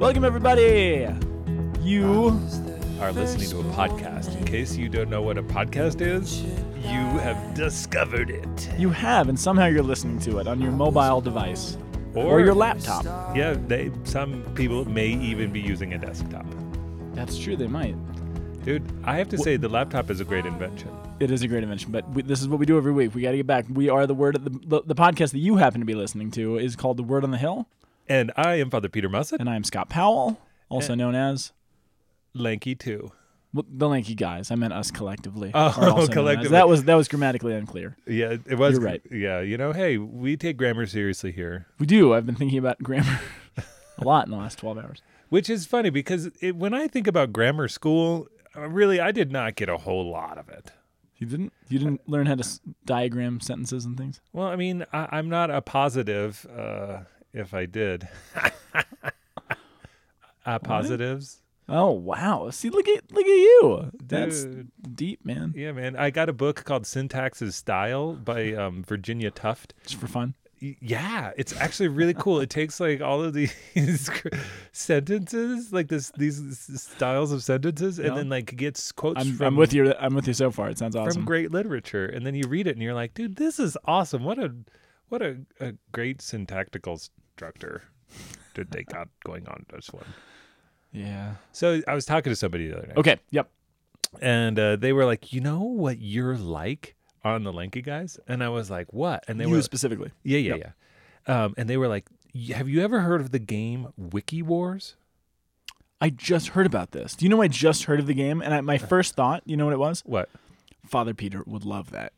Welcome, everybody. You are listening to a podcast. In case you don't know what a podcast is, you have discovered it. you have, and somehow you're listening to it on your mobile device or, your laptop. Yeah, they some people may even be using a desktop. That's true. They might. Dude, I have to say the laptop is a great invention. It is a great invention, but we, this is what we do every week. We got to get back. We are the word. The, the, the podcast that you happen to be listening to is called The Word on the Hill, And I am Father Peter Mussett. and I am Scott Powell, also known as lanky too. well, the Lanky Guys. I meant us collectively. Oh, are also known as- collectively. That was that was grammatically unclear. Yeah, it was. You're right. Yeah, you know, hey, we take grammar seriously here, We do. I've been thinking about grammar a lot in the last twelve hours. which is funny because it, when I think about grammar school, uh, really, I did not get a whole lot of it. You didn't. You didn't learn how to s- diagram sentences and things. Well, I mean, I, I'm not a positive. Uh, if I did, uh, positives. Oh wow! See, look at look at you. That's Dude. deep, man. Yeah, man. I got a book called Syntax is Style by um, Virginia Tufte. Just for fun. Yeah, it's actually really cool. It takes like all of these sentences, like this these styles of sentences, and Yeah. then like gets quotes I'm, from I'm with you. I'm with you so far. It sounds awesome. from great literature, and then you read it and you're like, dude, this is awesome. What a what a, a great syntactical structure that they got going on this one. Yeah. So I was talking to somebody the other day. Okay. Yep. and uh, they were like, "You know what you're like on the Lanky guys?" And I was like, "What?" And they you were, specifically. "Yeah, yeah, yeah." Um, and they were like, "Have you ever heard of the game Wiki Wars?" I just heard about this. Do you know I just heard of the game? And I, my first thought, you know what it was? What? Father Peter would love that.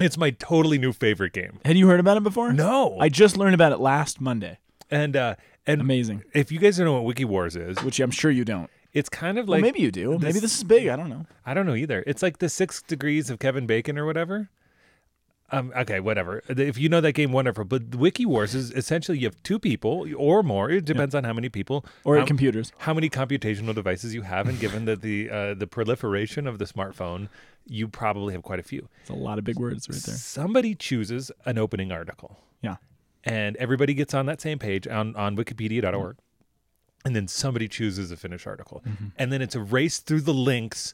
It's my totally new favorite game. Had you heard about it before? No, I just learned about it last Monday. and uh, and Amazing. if you guys don't know what Wiki Wars is, Which I'm sure you don't. it's kind of Well, like maybe you do. maybe this- this is big. I don't know. I don't know either. It's like the six degrees of Kevin Bacon or whatever. Um, okay, whatever. If you know that game, wonderful. But the Wiki Wars is essentially you have two people or more. It depends on how many people Or how, computers. how many computational devices you have, and given that the uh, the proliferation of the smartphone, you probably have quite a few. It's a lot of big words right there. Somebody chooses an opening article, Yeah. and everybody gets on that same page on on Wikipedia.org, and then somebody chooses a finished article, Mm-hmm. and then it's a race through the links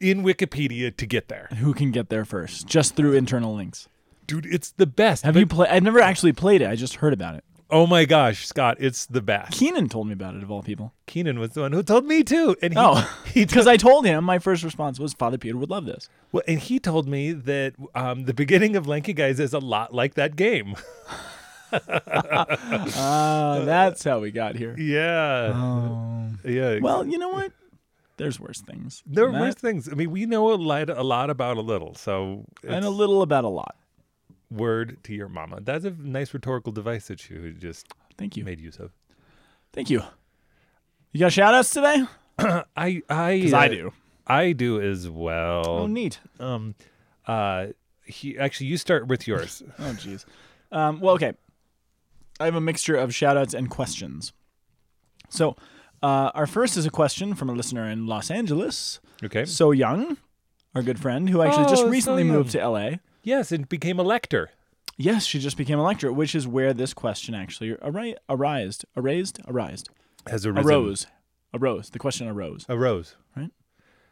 in Wikipedia to get there. Who can get there first? Just through internal links. Dude, it's the best. Have But- you played? I've never actually played it. I just heard about it. Oh my gosh, Scott, it's the best. Keenan told me about it of all people. Keenan was the one who told me too, and he, Oh, because I told him my first response was Father Peter would love this. Well, and he told me that um, the beginning of Lanky Guys is a lot like that game. Ah, that's how we got here. yeah, Oh. yeah. Well, you know what? There's worse things. there are worse things. I mean, we know a lot, a lot about a little. So, and a little about a lot. Word to your mama. That's a nice rhetorical device that you just Thank you. made use of. Thank you. You got shout outs today? I, I, uh, I do. I do as well. Oh, neat. Um, uh, he actually, you start with yours. Oh, jeez. Um, well, okay. I have a mixture of shout outs and questions. So, uh, our first is a question from a listener in Los Angeles. Okay. So Young, our good friend, who actually just Oh, So recently Young. moved to LA. Yes, and became a lector. Yes, she just became a lecturer, which is where this question actually ari- arised, arised, arised, Has arisen. arose, arose. The question arose. Arose. Right?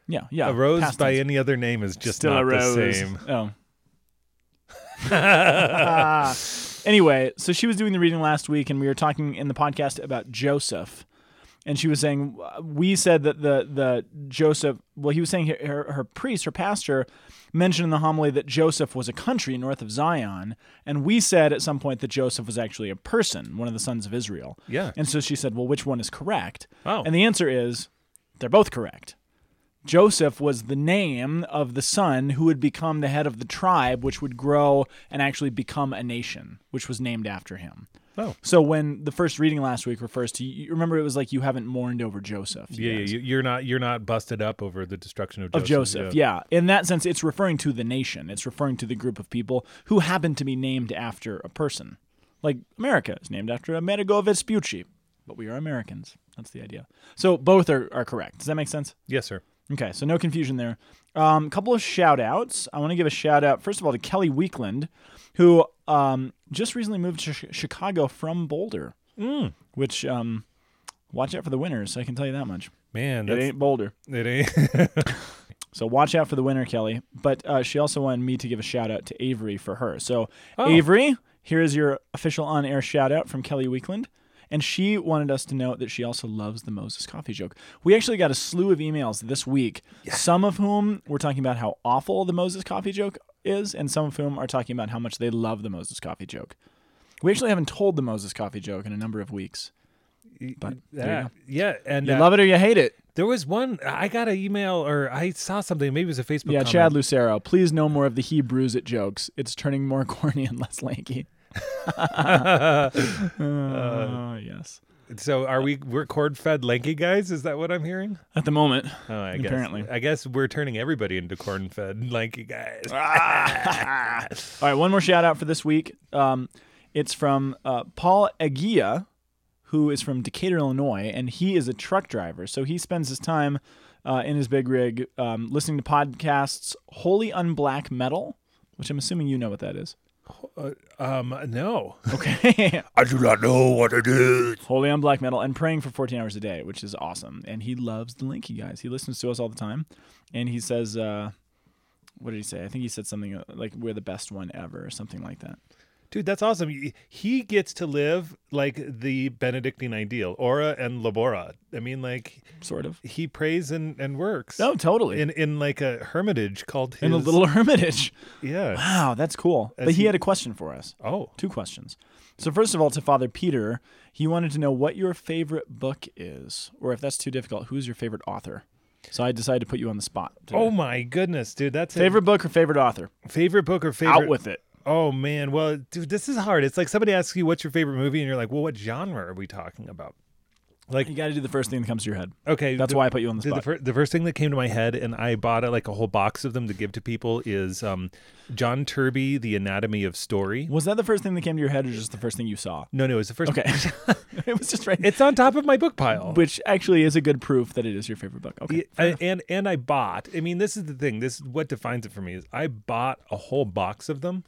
Yeah, yeah. a rose past by tense. any other name is just Still not a rose. the same. Oh. anyway, so she was doing the reading last week, and we were talking in the podcast about Joseph. And she was saying, we said that the the Joseph, well, he was saying her, her, her priest, her pastor, mentioned in the homily that Joseph was a country north of Zion, and we said at some point that Joseph was actually a person, one of the sons of Israel. Yeah. And so she said, well, which one is correct? Oh. And the answer is, they're both correct. Joseph was the name of the son who would become the head of the tribe, which would grow and actually become a nation, which was named after him. Oh. So when the first reading last week refers to, you remember it was like you haven't mourned over Joseph. you Yeah, yeah, guys. you're not you're not busted up over the destruction of Joseph. of Joseph, yeah. In that sense, it's referring to the nation. It's referring to the group of people who happen to be named after a person. Like America is named after Amerigo Vespucci, but we are Americans. That's the idea. So both are, are correct. Does that make sense? Yes, sir. Okay, so no confusion there. A um, couple of shout outs. I want to give a shout out, first of all, to Kelly Weekland, who um, just recently moved to Ch- Chicago from Boulder. Mm. which um, watch out for the winners. I can tell you that much. Man, It ain't Boulder. it ain't. So watch out for the winner, Kelly. But uh, she also wanted me to give a shout out to Avery for her. So Oh. Avery, here is your official on-air shout out from Kelly Weekland. And she wanted us to note that she also loves the Moses coffee joke. We actually got a slew of emails this week, some of whom were talking about how awful the Moses coffee joke is, and some of whom are talking about how much they love the Moses coffee joke. We actually haven't told the Moses coffee joke in a number of weeks. But you yeah, and You uh, love it or you hate it. there was one. I got an email or I saw something. Maybe it was a Facebook. Yeah, comment. Chad Lucero, please no more of the he brews it jokes. It's turning more corny and less lanky. Uh, yes. So are we? We're cord fed lanky guys. Is that what I'm hearing? At the moment. Oh, I Apparently. guess. I guess we're turning everybody into corn fed lanky guys. All right, one more shout out for this week. Um, it's from uh, Paul Aguia, who is from Decatur, Illinois, and he is a truck driver. So he spends his time uh, in his big rig um, listening to podcasts Holy Unblack Metal, which I'm assuming you know what that is. Um, no. Okay. I do not know what it is. Holy unblack metal and praying for 14 hours a day, which is awesome. And he loves the Lanky guys. He listens to us all the time. And he says, uh, what did he say? I think he said something uh, like, we're the best one ever or something like that. Dude, that's awesome. He- gets to live like the Benedictine ideal, ora and labora. I mean, like Sort of. he prays and, and works. Oh, totally. In, In in like a hermitage called his a little hermitage. yeah. Wow, that's cool. As but he he- had a question for us. Oh, Two questions. So, first of all, to Father Peter, he wanted to know what your favorite book is, or if that's too difficult, who's your favorite author? So I decided to put you on the spot. today. oh my goodness, dude, that's a favorite book or favorite author? favorite book or favorite. Out with it. Oh man, well, dude, this is hard. It's like somebody asks you what's your favorite movie, and you're like, well, what genre are we talking about? Like, You got to do the first thing that comes to your head. okay, That's the- why I put you on the spot. the, fir- the first thing that came to my head, and I bought it like a whole box of them to give to people, is um, John Truby, The Anatomy of Story. Was that the first thing that came to your head, or just the first thing you saw? No, no, it was the first. Okay, it was just right. It's on top of my book pile. which actually is a good proof that it is your favorite book. Okay, Yeah, and and I bought. I mean, this is the thing. This is what defines it for me. Is I bought a whole box of them.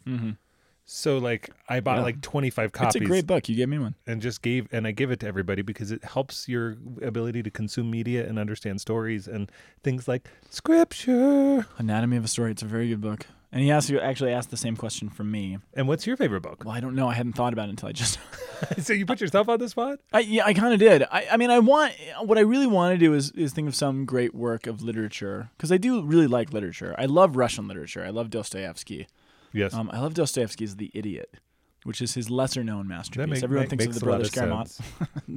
So like I bought Yeah. like twenty five copies. it's a great book. You gave me one. and just gave and I give it to everybody because it helps your ability to consume media and understand stories and things like scripture. Anatomy of a Story. It's a very good book. And he asked you actually asked the same question from me. And what's your favorite book? Well, I don't know. I hadn't thought about it until I just. so you put yourself on the spot? I, yeah, I kind of did. I, I mean, I want what I really want to do is is think of some great work of literature because I do really like literature. I love Russian literature. I love Dostoevsky. Yes. Um, I love Dostoevsky's The Idiot, which is his lesser known masterpiece. make- Everyone make- thinks of the Brothers Karamazov.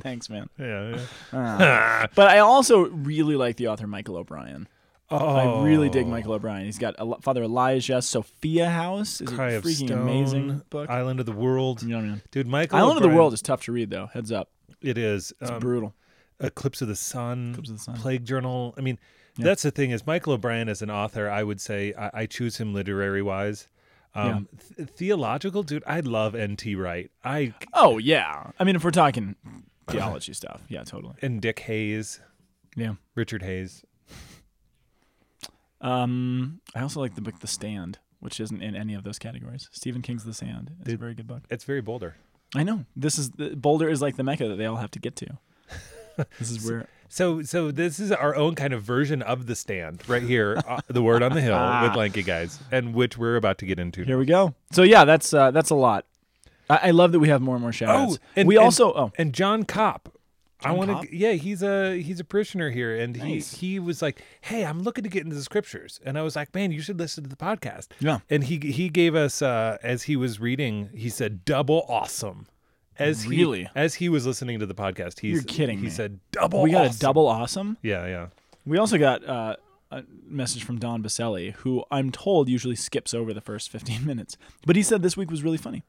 Thanks, man. yeah. yeah. Ah. but I also really like the author Michael O'Brien. Oh, I really dig Michael O'Brien. He's got El- Father Elijah, Sophia House is Cry a freaking Stone, amazing book. Island of the World. You know what I mean? Dude, Michael Island of the World is tough to read, though. Heads up, It is. it's Um, brutal. Eclipse of the Sun, Eclipse of the Sun. Plague Journal. I mean, Yeah. that's the thing is Michael O'Brien as an author, I would say I, I choose him literary wise. Um, th- theological, dude, I love N.T. Wright. I Oh yeah. I mean, if we're talking theology stuff, yeah, totally. and Dick Hays, Yeah. Richard Hays. Um, I also like the book The Stand, which isn't in any of those categories. Stephen King's The Stand. It's a very good book. It's very bolder. I know. This is the, Boulder is like the mecca that they all have to get to. This is where So, so this is our own kind of version of the stand right here, uh, the word on the hill with lanky guys, and which we're about to get into. here we go. So yeah, that's uh, that's a lot. I, I love that we have more and more shout outs. Oh, and- we and- also oh and John Kopp. I want to. Yeah, he's a he's a parishioner here, and Nice. he he was like, "Hey, I'm looking to get into the scriptures," and I was like, "Man, you should listen to the podcast." Yeah. And he he gave us uh, as he was reading, he said, "Double awesome." As he- Really? as he was listening to the podcast, he's You're kidding He me. said, "Double." we got awesome." a double awesome. Yeah, yeah. We also got uh, a message from Don Baselli, who I'm told usually skips over the first 15 minutes, but he said this week was really funny.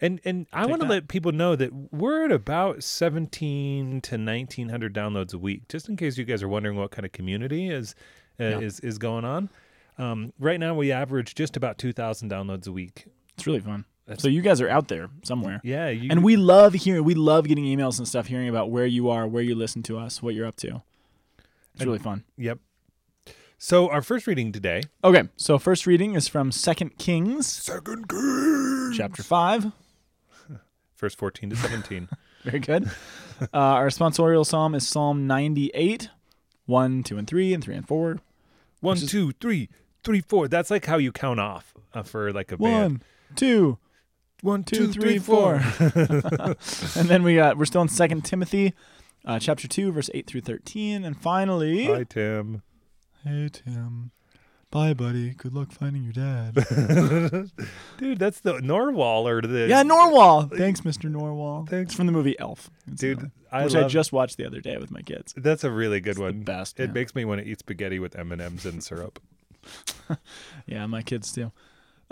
And and I want to let people know that we're at about seventeen to nineteen hundred downloads a week, just in case you guys are wondering what kind of community is uh, Yeah. is is going on. Um, right now, we average just about two thousand downloads a week. It's really fun. That's- so you guys are out there somewhere. Yeah, you, And we love hearing, we love getting emails and stuff, hearing about where you are, where you listen to us, what you're up to. It's And- really fun. Yep. So our first reading today, Okay, so first reading is from Second Kings, Second King, chapter five. verse fourteen to seventeen. Very good. Uh, our sponsorial psalm is Psalm 98, 1, 2, and 3, and 3 and 4. One, is- two, three, three, four. That's like how you count off uh, for like a band. One, two, One, two, three, four. and then we got we're still in Second Timothy, uh, chapter two, verse eight through thirteen, and finally, Hi, Tim. hey Tim, bye buddy, good luck finding your dad. Dude, that's the Narwhal or the yeah, Narwhal. Thanks, Mister Narwhal. Thanks. It's from the movie Elf. It's, Dude, uh, I which love. I just watched the other day with my kids. that's a really good the one. best, It yeah. makes me want to eat spaghetti with M and M's and syrup. Yeah, my kids too.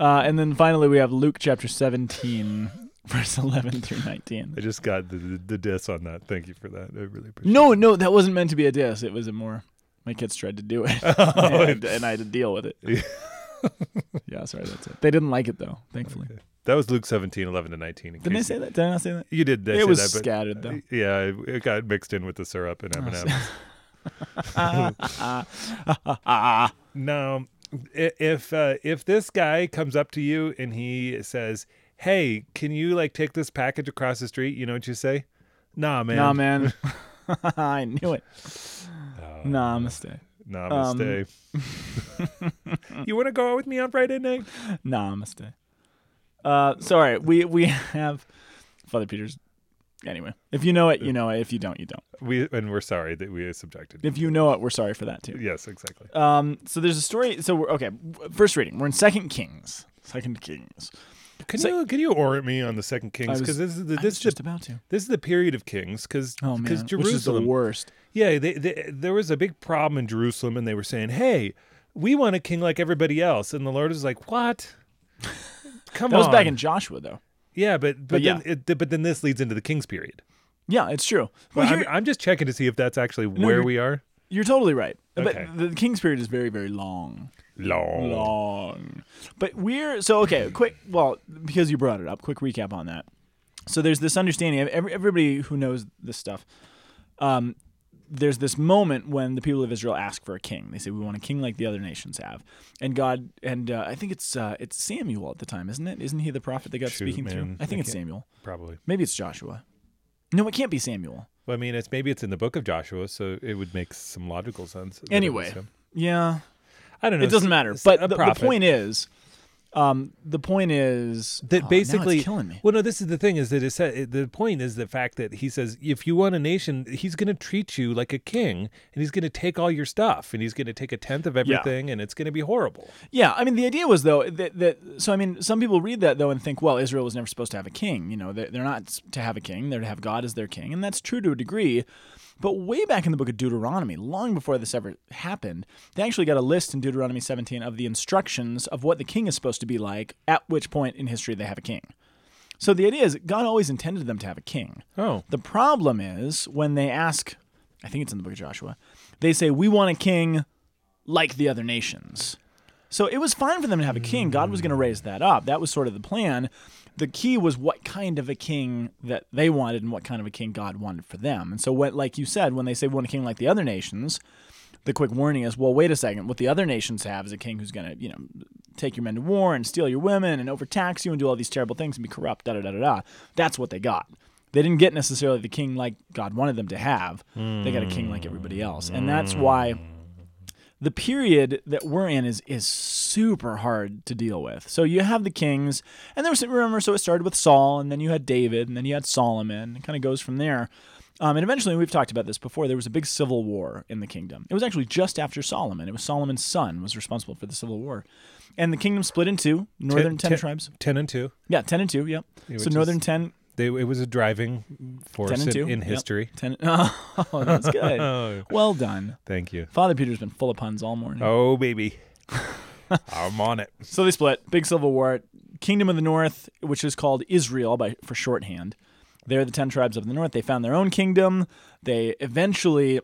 Uh, and then finally, we have Luke chapter seventeen, verse eleven through nineteen. I just got the, the, the diss on that. Thank you for that. I really appreciate. No, no, that wasn't meant to be a diss. It was a more. My kids tried to do it, and, and I had to deal with it. Yeah. yeah, sorry, that's it. They didn't like it though, thankfully. it. That was Luke 17, 11 to 19. in Didn't I case say that? Did I not say that? You did. it say was that, but scattered though. Uh, yeah, it, it got mixed in with the syrup and M and M's. Now, i- if uh, if this guy comes up to you and he says, "Hey, can you like take this package across the street?" You know what you say? Nah, man. Nah, man. I knew it. Uh, Namaste. Namaste. Um, you want to go out with me on Friday night? Namaste. Uh, sorry, we we have Father Peter's. Anyway, if you know it, you know it. If you don't, you don't. We and we're sorry that we subjected. If you know it, we're sorry for that too. Yes, exactly. Um, so there's a story. So we're okay. First reading. We're in Second Kings. Second Kings. Can So- you can you orient me on the second Kings because this is the, this is just the, about to. this is the period of kings because Oh man, because which is the Jerusalem worst. yeah they, they, there was a big problem in Jerusalem and they were saying hey we want a king like everybody else and the Lord is like what come That on That was back in Joshua though. Yeah but but, But then it, but then this leads into the Kings period Yeah, it's true. well, Well, I'm, I'm just checking to see if that's actually where we are you're totally right. Okay. But the King's period is very, very long. long long. But we're so okay. Quick, well, because you brought it up, quick recap on that. So there's this understanding of every, everybody who knows this stuff. Um, there's this moment when the people of Israel ask for a king. They say we want a king like the other nations have, and God and uh, I think it's uh, it's Samuel at the time, isn't it? Isn't he the prophet that God Shoot, speaking through? I think I it's Samuel. probably Maybe it's Joshua. No, it can't be Samuel. well I mean it's maybe it's in the book of Joshua so it would make some logical sense Anyway. Yeah, I don't know it doesn't matter. s- But the, the point is, um, the point is that oh, basically killing me. Well, no, this is the thing: is that it said, the point is the fact that he says if you want a nation, he's going to treat you like a king, and he's going to take all your stuff, and he's going to take a tenth of everything, and it's going to be horrible. Yeah, I mean the idea was though that, that so I mean some people read that though and think well Israel was never supposed to have a king. You know they're, they're not to have a king; they're to have God as their king, and that's true to a degree. But way back in the book of Deuteronomy, long before this ever happened, they actually got a list in Deuteronomy 17 of the instructions of what the king is supposed to be like. At which point in history they have a king. So the idea is God always intended them to have a king. Oh, The problem is when they ask, I think it's in the book of Joshua, they say, We want a king like the other nations. So it was fine for them to have a king. God was going to raise that up. That was sort of the plan. The key was what kind of a king that they wanted and what kind of a king God wanted for them. And so, what, like you said, when they say want a king like the other nations, the quick warning is, well, wait a second. What the other nations have is a king who's going to, you know, take your men to war and steal your women and overtax you and do all these terrible things and be corrupt. Da da da da da. That's what they got. They didn't get necessarily the king like God wanted them to have. They got a king like everybody else, and that's why the period that we're in is is super hard to deal with. So you have the kings, and there was remember, so it started with Saul, and then you had David, and then you had Solomon. It kind of goes from there. Um, and eventually, we've talked about this before. There was a big civil war in the kingdom. It was actually just after Solomon. It was Solomon's son was responsible for the civil war, and the kingdom split in two. Northern ten, ten- tribes. ten and two. Yeah, ten and two. Yep. which so northern ten, They, it was a driving force ten and two in, in history. Ten. Oh, that's good. Well done. thank you. Father Peter's been full of puns all morning. Oh, baby, I'm on it. So they split. Big civil war. Kingdom of the North, which is called Israel by for shorthand. They're the ten tribes of the north. They found their own kingdom. They eventually,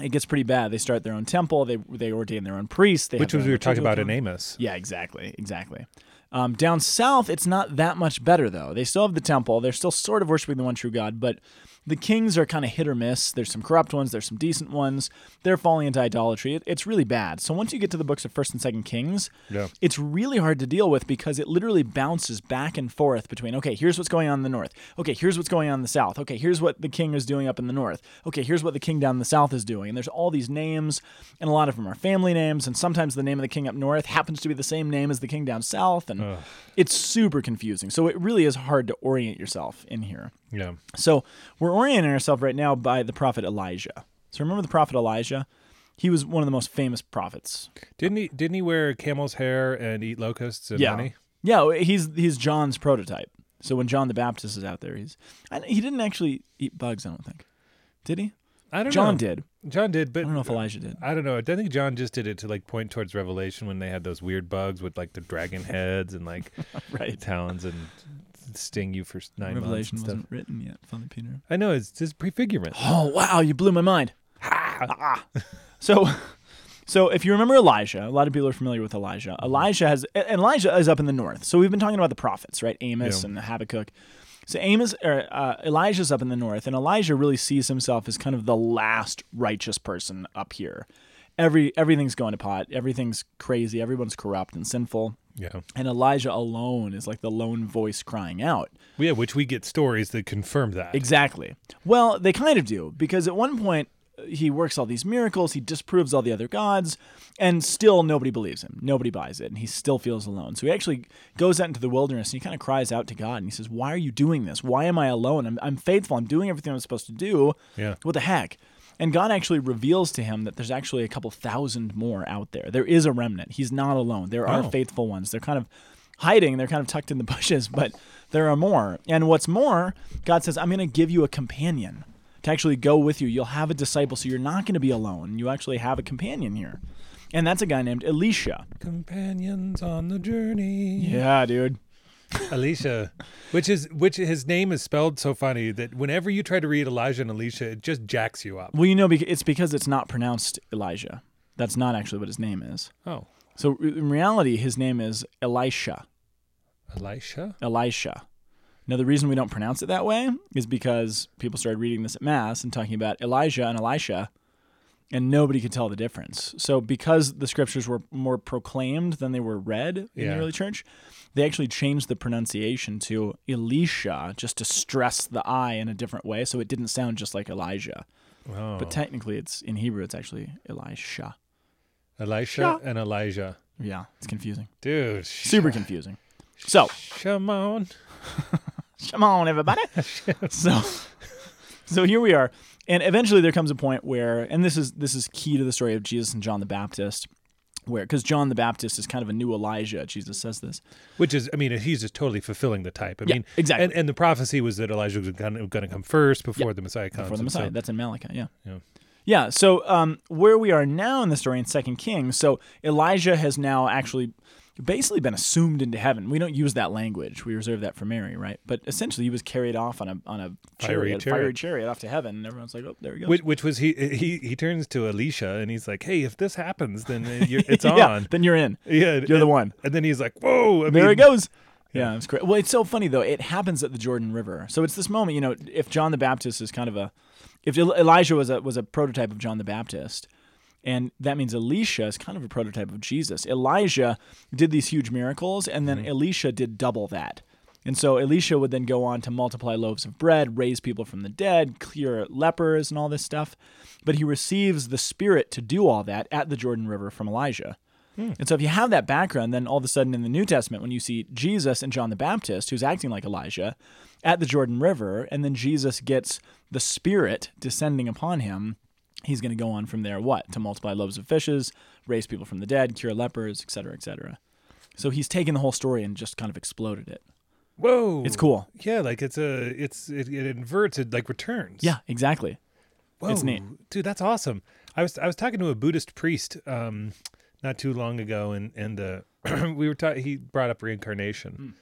it gets pretty bad. They start their own temple. They they ordain their own priests. They Which was we were talking about liturgical in. Amos. Yeah, exactly, exactly. Um, down south, it's not that much better though. They still have the temple. They're still sort of worshiping the one true God, but the kings are kind of hit or miss. There's some corrupt ones, there's some decent ones. They're falling into idolatry. It, it's really bad. So once you get to the books of First and Second Kings, Yeah. it's really hard to deal with because it literally bounces back and forth between okay, here's what's going on in the north. Okay, here's what's going on in the south. Okay, here's what the king is doing up in the north. Okay, here's what the king down in the south is doing. And there's all these names, and a lot of them are family names, and sometimes the name of the king up north happens to be the same name as the king down south, and it's super confusing. So it really is hard to orient yourself in here. Yeah. So we're orienting ourselves right now by the prophet Elijah. So remember the prophet Elijah? He was one of the most famous prophets. Didn't he? Didn't he wear camel's hair and eat locusts and Yeah. honey? Yeah, he's he's John's prototype. So when John the Baptist is out there, he's he didn't actually eat bugs. I don't think. Did he? I don't know. John know. did. John did, but I don't know if Elijah did. I don't know. I think John just did it to like point towards Revelation when they had those weird bugs with like the dragon heads and like Right. talons and sting you for nine Revelation months and stuff. wasn't written yet. Father Peter. I know it's just prefigurement. Oh wow, you blew my mind. Ah. so, so if you remember Elijah, a lot of people are familiar with Elijah. Elijah has and Elijah is up in the north. So we've been talking about the prophets, right? Amos Yeah. and Habakkuk. So Amos, or, uh, Elijah's up in the north, and Elijah really sees himself as kind of the last righteous person up here. Every everything's going to pot. Everything's crazy. Everyone's corrupt and sinful. Yeah. And Elijah alone is like the lone voice crying out. Yeah, which we get stories that confirm that. Exactly. Well, they kind of do because at one point uh, he works all these miracles, he disproves all the other gods, and still nobody believes him. Nobody buys it, and he still feels alone. So he actually goes out into the wilderness and he kind of cries out to God and he says, "Why are you doing this? Why am I alone? I'm, I'm faithful. I'm doing everything I'm supposed to do. Yeah. What the heck?" And God actually reveals to him that there's actually a couple thousand more out there. There is a remnant. He's not alone. There are Oh. faithful ones. They're kind of hiding. They're kind of tucked in the bushes, but there are more. And what's more, God says, I'm going to give you a companion to actually go with you. You'll have a disciple, so you're not going to be alone. You actually have a companion here. And that's a guy named Elisha. Companions on the journey. Yeah, dude. Alicia, which is which his name is spelled so funny that whenever you try to read Elijah and Alicia, it just jacks you up. Well, you know, it's because it's not pronounced Elijah. That's not actually what his name is. Oh, So in reality, his name is Elisha. Elisha. Elisha. Now, the reason we don't pronounce it that way is because people started reading this at Mass and talking about Elijah and Elisha, and nobody could tell the difference. So, because the scriptures were more proclaimed than they were read in Yeah. the early church, they actually changed the pronunciation to Elisha just to stress the I in a different way so it didn't sound just like Elijah. Oh, But technically, it's in Hebrew, it's actually Elisha. Elisha and Elijah, Yeah, it's confusing. dude. Super confusing. So, Shimon. Come on, everybody. so, so here we are, and eventually there comes a point where, and this is this is key to the story of Jesus and John the Baptist, where because John the Baptist is kind of a new Elijah. Jesus says this. Which is, I mean, he's just totally fulfilling the type. I Yeah, mean, exactly. And, and the prophecy was that Elijah was going to come first before the Messiah comes. before the and so- Messiah. That's in Malachi. Yeah. Yeah. Yeah. So um, where we are now in the story in Second Kings, so Elijah has now actually basically been assumed into heaven. We don't use that language. We reserve that for Mary, right? But essentially, he was carried off on a on a Fiery chariot, chariot. fiery chariot off to heaven, and everyone's like, "Oh, there he goes." Which, which was he, he? He turns to Elisha and he's like, "Hey, if this happens, then uh, you're, it's yeah, on." then you're in. Yeah, You're the one. And then he's like, "Whoa!" I there mean, it goes. Yeah, it's great. Well, it's so funny though. It happens at the Jordan River, so it's this moment. You know, if John the Baptist is kind of a, if Elijah was a was a prototype of John the Baptist, and that means Elisha is kind of a prototype of Jesus. Elijah did these huge miracles, and then mm-hmm. Elisha did double that. And so Elisha would then go on to multiply loaves of bread, raise people from the dead, clear lepers, and all this stuff. But he receives the Spirit to do all that at the Jordan River from Elijah. Hmm. And so if you have that background, then all of a sudden in the New Testament, when you see Jesus and John the Baptist, who's acting like Elijah, at the Jordan River, and then Jesus gets the Spirit descending upon him, he's going to go on from there, what? To multiply loaves of fishes, raise people from the dead, cure lepers, et cetera, et cetera. So he's taken the whole story and just kind of exploded it. Whoa! It's cool. Yeah, like it's a, it's it, it inverts, it like returns. Yeah, exactly. Whoa, it's neat. dude. That's awesome. I was I was talking to a Buddhist priest um, not too long ago, and and uh, we were talking. He brought up reincarnation,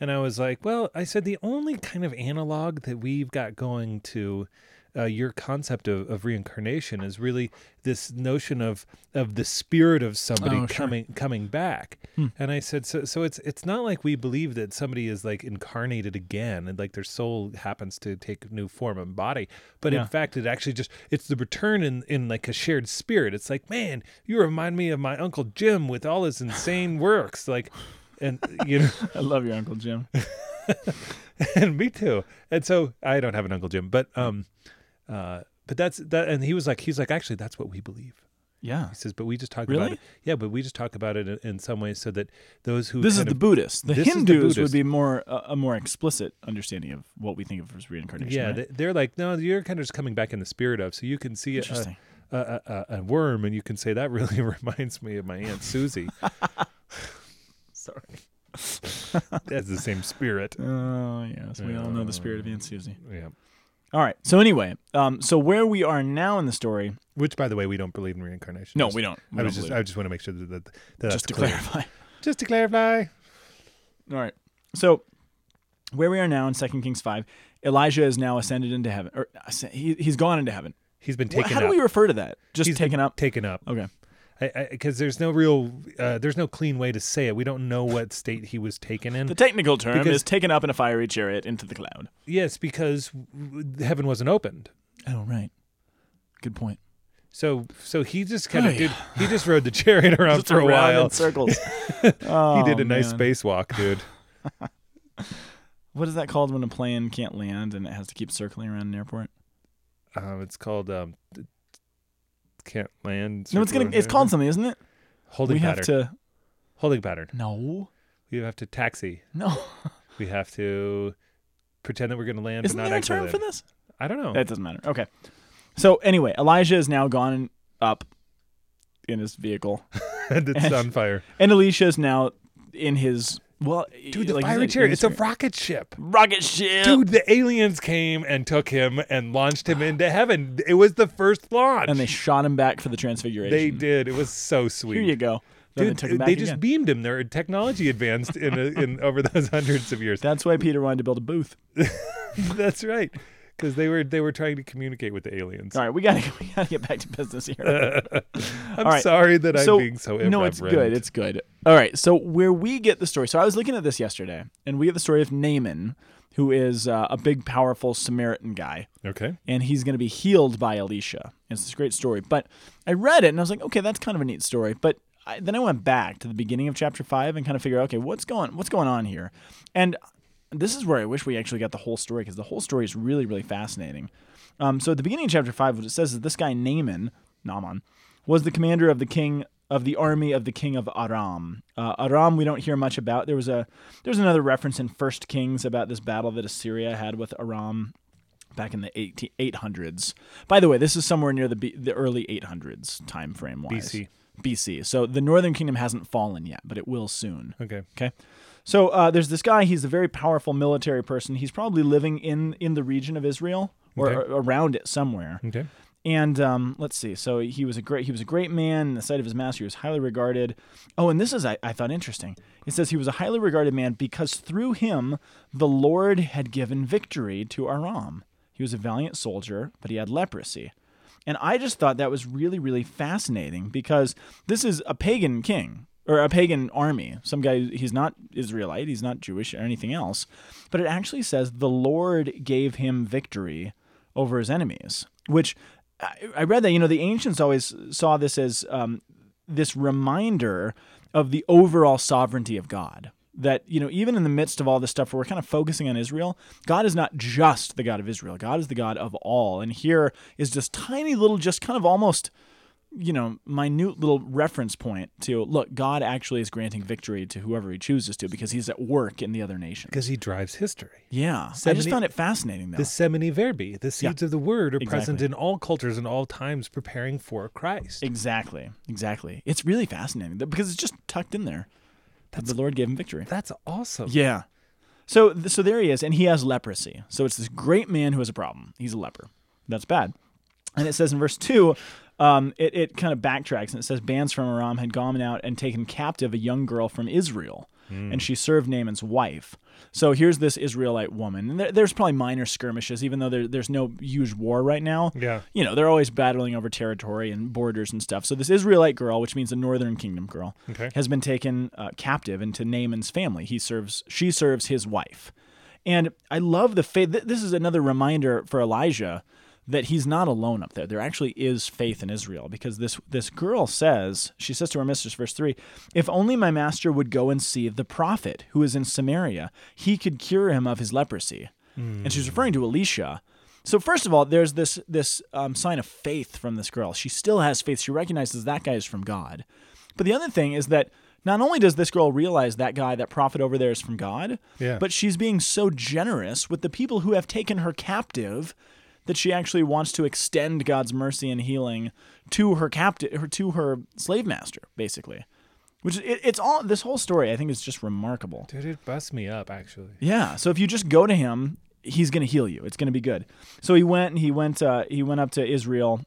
And I was like, well, I said the only kind of analog that we've got going to uh, your concept of, of reincarnation is really this notion of of the spirit of somebody Oh, sure. coming coming back. And I said, so so it's it's not like we believe that somebody is like incarnated again and like their soul happens to take new form and body, but Yeah. in fact it actually just it's the return in in like a shared spirit. It's like, man, you remind me of my uncle Jim with all his insane works, like. And you know, I love your Uncle Jim. and me too. And so I don't have an Uncle Jim, but um, uh, but that's that. And he was like, he's like, actually, that's what we believe. Yeah. He says, but we just talk Really? about it. Yeah, but we just talk about it in, in some ways so that those who This is kind the of- Buddhists. The this is the Hindus would be more uh, a more explicit understanding of what we think of as reincarnation. yeah, right? they, they're like, no, you're kind of just coming back in the spirit of. So you can see a, a, a, a, a worm, and you can say that really reminds me of my aunt Susie. Sorry. That's the same spirit. Oh yes, we all know the spirit of Aunt Susie. Yeah. All right. So anyway, um, so where we are now in the story? Which, by the way, we don't believe in reincarnation. No, Just- we don't. We I don't was just, believe I just want to make sure that, that, that that's just to clear. clarify. Just to clarify. All right. So where we are now in Second Kings five, Elijah is now ascended into heaven, or he, he's gone into heaven. He's been taken How up. do we refer to that? Just He's taken up. Taken up. Okay. Because there's no real uh, there's no clean way to say it. We don't know what state he was taken in. The technical term Because- is taken up in a fiery chariot into the cloud. yes, because heaven wasn't opened. Oh right. Good point. So so he just kind of did. He just rode the chariot around for a around while. in circles. he Oh, did a nice man. spacewalk, dude. What is that called when a plane can't land and it has to keep circling around an airport? Um, it's called um, can't land. No, it's gonna. It's called something, isn't it? holding we pattern. have to. holding pattern. No. We have to taxi. No. We have to pretend that we're going to land, Isn't but not there a actually term for this? I don't know. That doesn't matter. Okay. So anyway, Elijah is now gone up in his vehicle, and it's on fire, and Elisha is now in his well, dude. The like fiery chariot. It's a rocket ship. rocket ship. Dude, the aliens came and took him and launched him into heaven. It was the first launch. and they shot him back for the transfiguration. They did. It was so sweet. Here you go. Dude, they took him back they just beamed him. Their technology advanced in, a, in over those hundreds of years. That's why Peter wanted to build a booth. That's right, because they were they were trying to communicate with the aliens. All right, we gotta we gotta get back to business here. I'm right. sorry that I'm being so no, it's good. It's good. All right, so where we get the story. So I was looking at this yesterday, and we get the story of Naaman, who is uh, a big, powerful Samaritan guy. okay. and he's going to be healed by Elisha. It's this great story. But I read it and I was like, okay, that's kind of a neat story. But I, then I went back to the beginning of chapter five and kind of figured, out, okay, what's going what's going on here? And this is where I wish we actually got the whole story because the whole story is really really fascinating. Um, so at the beginning of chapter five, what it says is this guy Naaman, Naaman, was the commander of the king of the army of the king of Aram. Uh, Aram, we don't hear much about. There was a there's another reference in First Kings about this battle that Assyria had with Aram back in the 18, 800s. By the way, this is somewhere near the B, the early 800s time frame wise. BC. BC. So the Northern Kingdom hasn't fallen yet, but it will soon. Okay. Okay. So uh, there's this guy. He's a very powerful military person. He's probably living in in the region of Israel or, Okay. or around it somewhere. Okay. And um, let's see. So he was a great he was a great man in the sight of his master. He was highly regarded. Oh, and this is I, I thought interesting. It says he was a highly regarded man because through him the Lord had given victory to Aram. He was a valiant soldier, but he had leprosy. And I just thought that was really, really fascinating because this is a pagan king or a pagan army. Some guy, he's not Israelite, he's not Jewish or anything else. But it actually says the Lord gave him victory over his enemies, which I, read that, you know, the ancients always saw this as um, this reminder of the overall sovereignty of God. That, you know, even in the midst of all this stuff where we're kind of focusing on Israel, God is not just the God of Israel. God is the God of all. And here is this tiny little, just kind of almost, you know, minute little reference point to look, God actually is granting victory to whoever he chooses to because he's at work in the other nations. Because he drives history. Yeah. I just found it fascinating, though. The semina verbi, the seeds of the word, are present in all cultures and all times, preparing for Christ. Exactly. Exactly. It's really fascinating because it's just tucked in there. That the Lord gave him victory. That's awesome. Yeah. So so there he is, and he has leprosy. So it's this great man who has a problem. He's a leper. That's bad. And it says in verse two, um, it, it kind of backtracks and it says bands from Aram had gone out and taken captive a young girl from Israel. and she served Naaman's wife. So here's this Israelite woman. And there, there's probably minor skirmishes, even though there, there's no huge war right now. Yeah. You know, they're always battling over territory and borders and stuff. So this Israelite girl, which means a northern kingdom girl, Okay. has been taken uh, captive into Naaman's family. He serves, she serves his wife. And I love the faith. th- This is another reminder for Elijah that he's not alone up there. There actually is faith in Israel because this this girl says, she says to her mistress, verse three, if only my master would go and see the prophet who is in Samaria, he could cure him of his leprosy. And she's referring to Elisha. So first of all, there's this this um, sign of faith from this girl. She still has faith. She recognizes that guy is from God. But the other thing is that not only does this girl realize that guy, that prophet over there is from God, Yeah. but she's being so generous with the people who have taken her captive that she actually wants to extend God's mercy and healing to her captive, her to her slave master, basically. Which it, it's all this whole story. I think is just remarkable. Dude, it busts me up actually. Yeah. So if you just go to him, he's going to heal you. It's going to be good. So he went he went uh, he went up to Israel,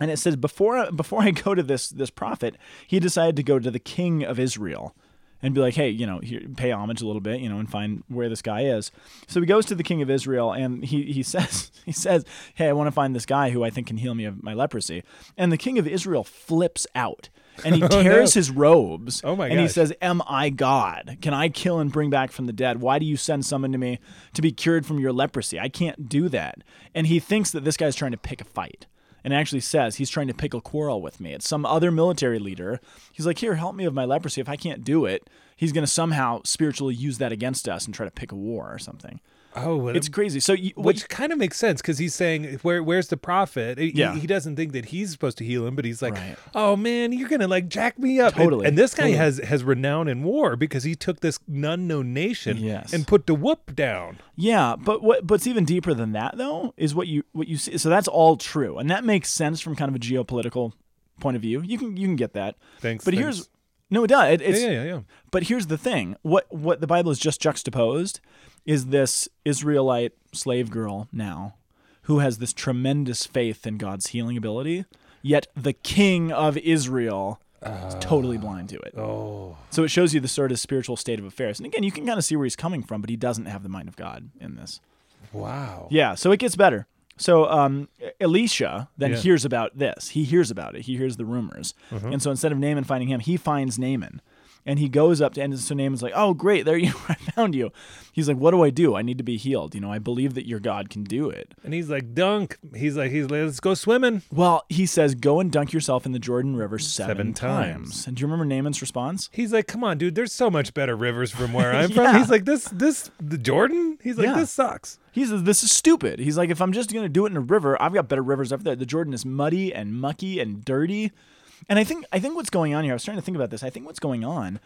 and it says before before I go to this this prophet, he decided to go to the king of Israel. And be like, hey, you know, here, pay homage a little bit, you know, and find where this guy is. So he goes to the king of Israel, and he he says he says, hey, I want to find this guy who I think can heal me of my leprosy. And the king of Israel flips out, and he oh, tears his robes. Oh my And he says, Am I God? Can I kill and bring back from the dead? Why do you send someone to me to be cured from your leprosy? I can't do that. And he thinks that this guy's trying to pick a fight. And actually says he's trying to pick a quarrel with me. It's some other military leader. He's like, Here, help me with my leprosy. If I can't do it, he's going to somehow spiritually use that against us and try to pick a war or something. Oh, well, It's crazy. So, you, which kind of makes sense because he's saying, "Where, where's the prophet?" He, Yeah. he doesn't think that he's supposed to heal him, but he's like, Right. "Oh man, you're gonna like jack me up." Totally, And, this guy totally. has has renown in war because he took this unknown nation Yes. and put the whoop down. Yeah, but what what's even deeper than that though is what you what you see. So that's all true, and that makes sense from kind of a geopolitical point of view. You can you can get that. Thanks. But thanks. here's no, it does. It, yeah, yeah, yeah. But here's the thing: what what the Bible is just juxtaposed is this Israelite slave girl now, who has this tremendous faith in God's healing ability, yet the King of Israel is totally blind to it. Oh, So it shows you the sort of spiritual state of affairs. And again, you can kind of see where he's coming from, but he doesn't have the mind of God in this. wow. Yeah, so it gets better. So um, Elisha then Yeah. hears about this. He hears about it. He hears the rumors. And so instead of Naaman finding him, he finds Naaman. And he goes up to, and so Naaman's like, oh, great, there you are. I found you. He's like, what do I do? I need to be healed. You know, I believe that your God can do it. And he's like, "Dunk." He's like, "He's like, let's go swimming." Well, he says, go and dunk yourself in the Jordan River seven, Seven times. times. And do you remember Naaman's response? He's like, "Come on, dude. There's so much better rivers from where I'm Yeah. from." He's like, "This, this, the Jordan." He's like, Yeah. "This sucks." He says, This is stupid. He's like, If I'm just going to do it in a river, I've got better rivers up there. The Jordan is muddy and mucky and dirty. And I think I think what's going on here, I was starting to think about this. I think what's going on,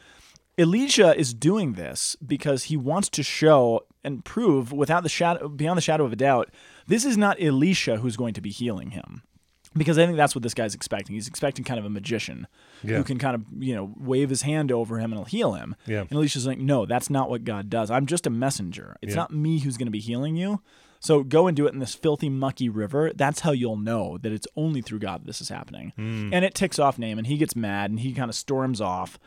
Elisha is doing this because he wants to show and prove without the shadow beyond the shadow of a doubt, this is not Elisha who's going to be healing him. Because I think that's what this guy's expecting. He's expecting kind of a magician Yeah. who can kind of, you know, wave his hand over him and he'll heal him. Yeah. And Elisha's like, no, that's not what God does. I'm just a messenger. It's Yeah. not me who's going to be healing you. So go and do it in this filthy, mucky river. That's how you'll know that it's only through God that this is happening. Hmm. And it ticks off Naaman. He gets mad and he kind of storms off.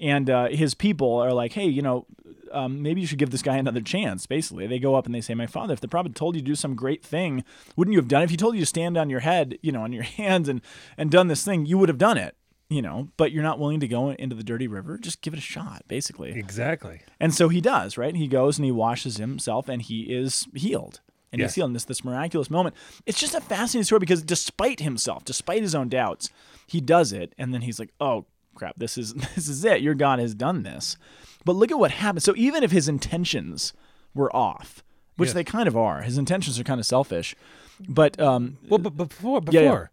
And uh, his people are like, hey, you know, um, maybe you should give this guy another chance. Basically, they go up and they say, "My father, if the prophet told you to do some great thing, wouldn't you have done it? If he told you to stand on your head, you know, on your hands and and done this thing, you would have done it." You know, but you're not willing to go into the dirty river. Just give it a shot, basically. Exactly. And so he does, right? He goes and he washes himself and he is healed. And Yes. in this, this miraculous moment. It's just a fascinating story because despite himself, despite his own doubts, he does it. And then he's like, oh, crap, this is this is it. Your God has done this. But look at what happened. So even if his intentions were off, which Yes. they kind of are, his intentions are kind of selfish. But um, Well, but before before yeah.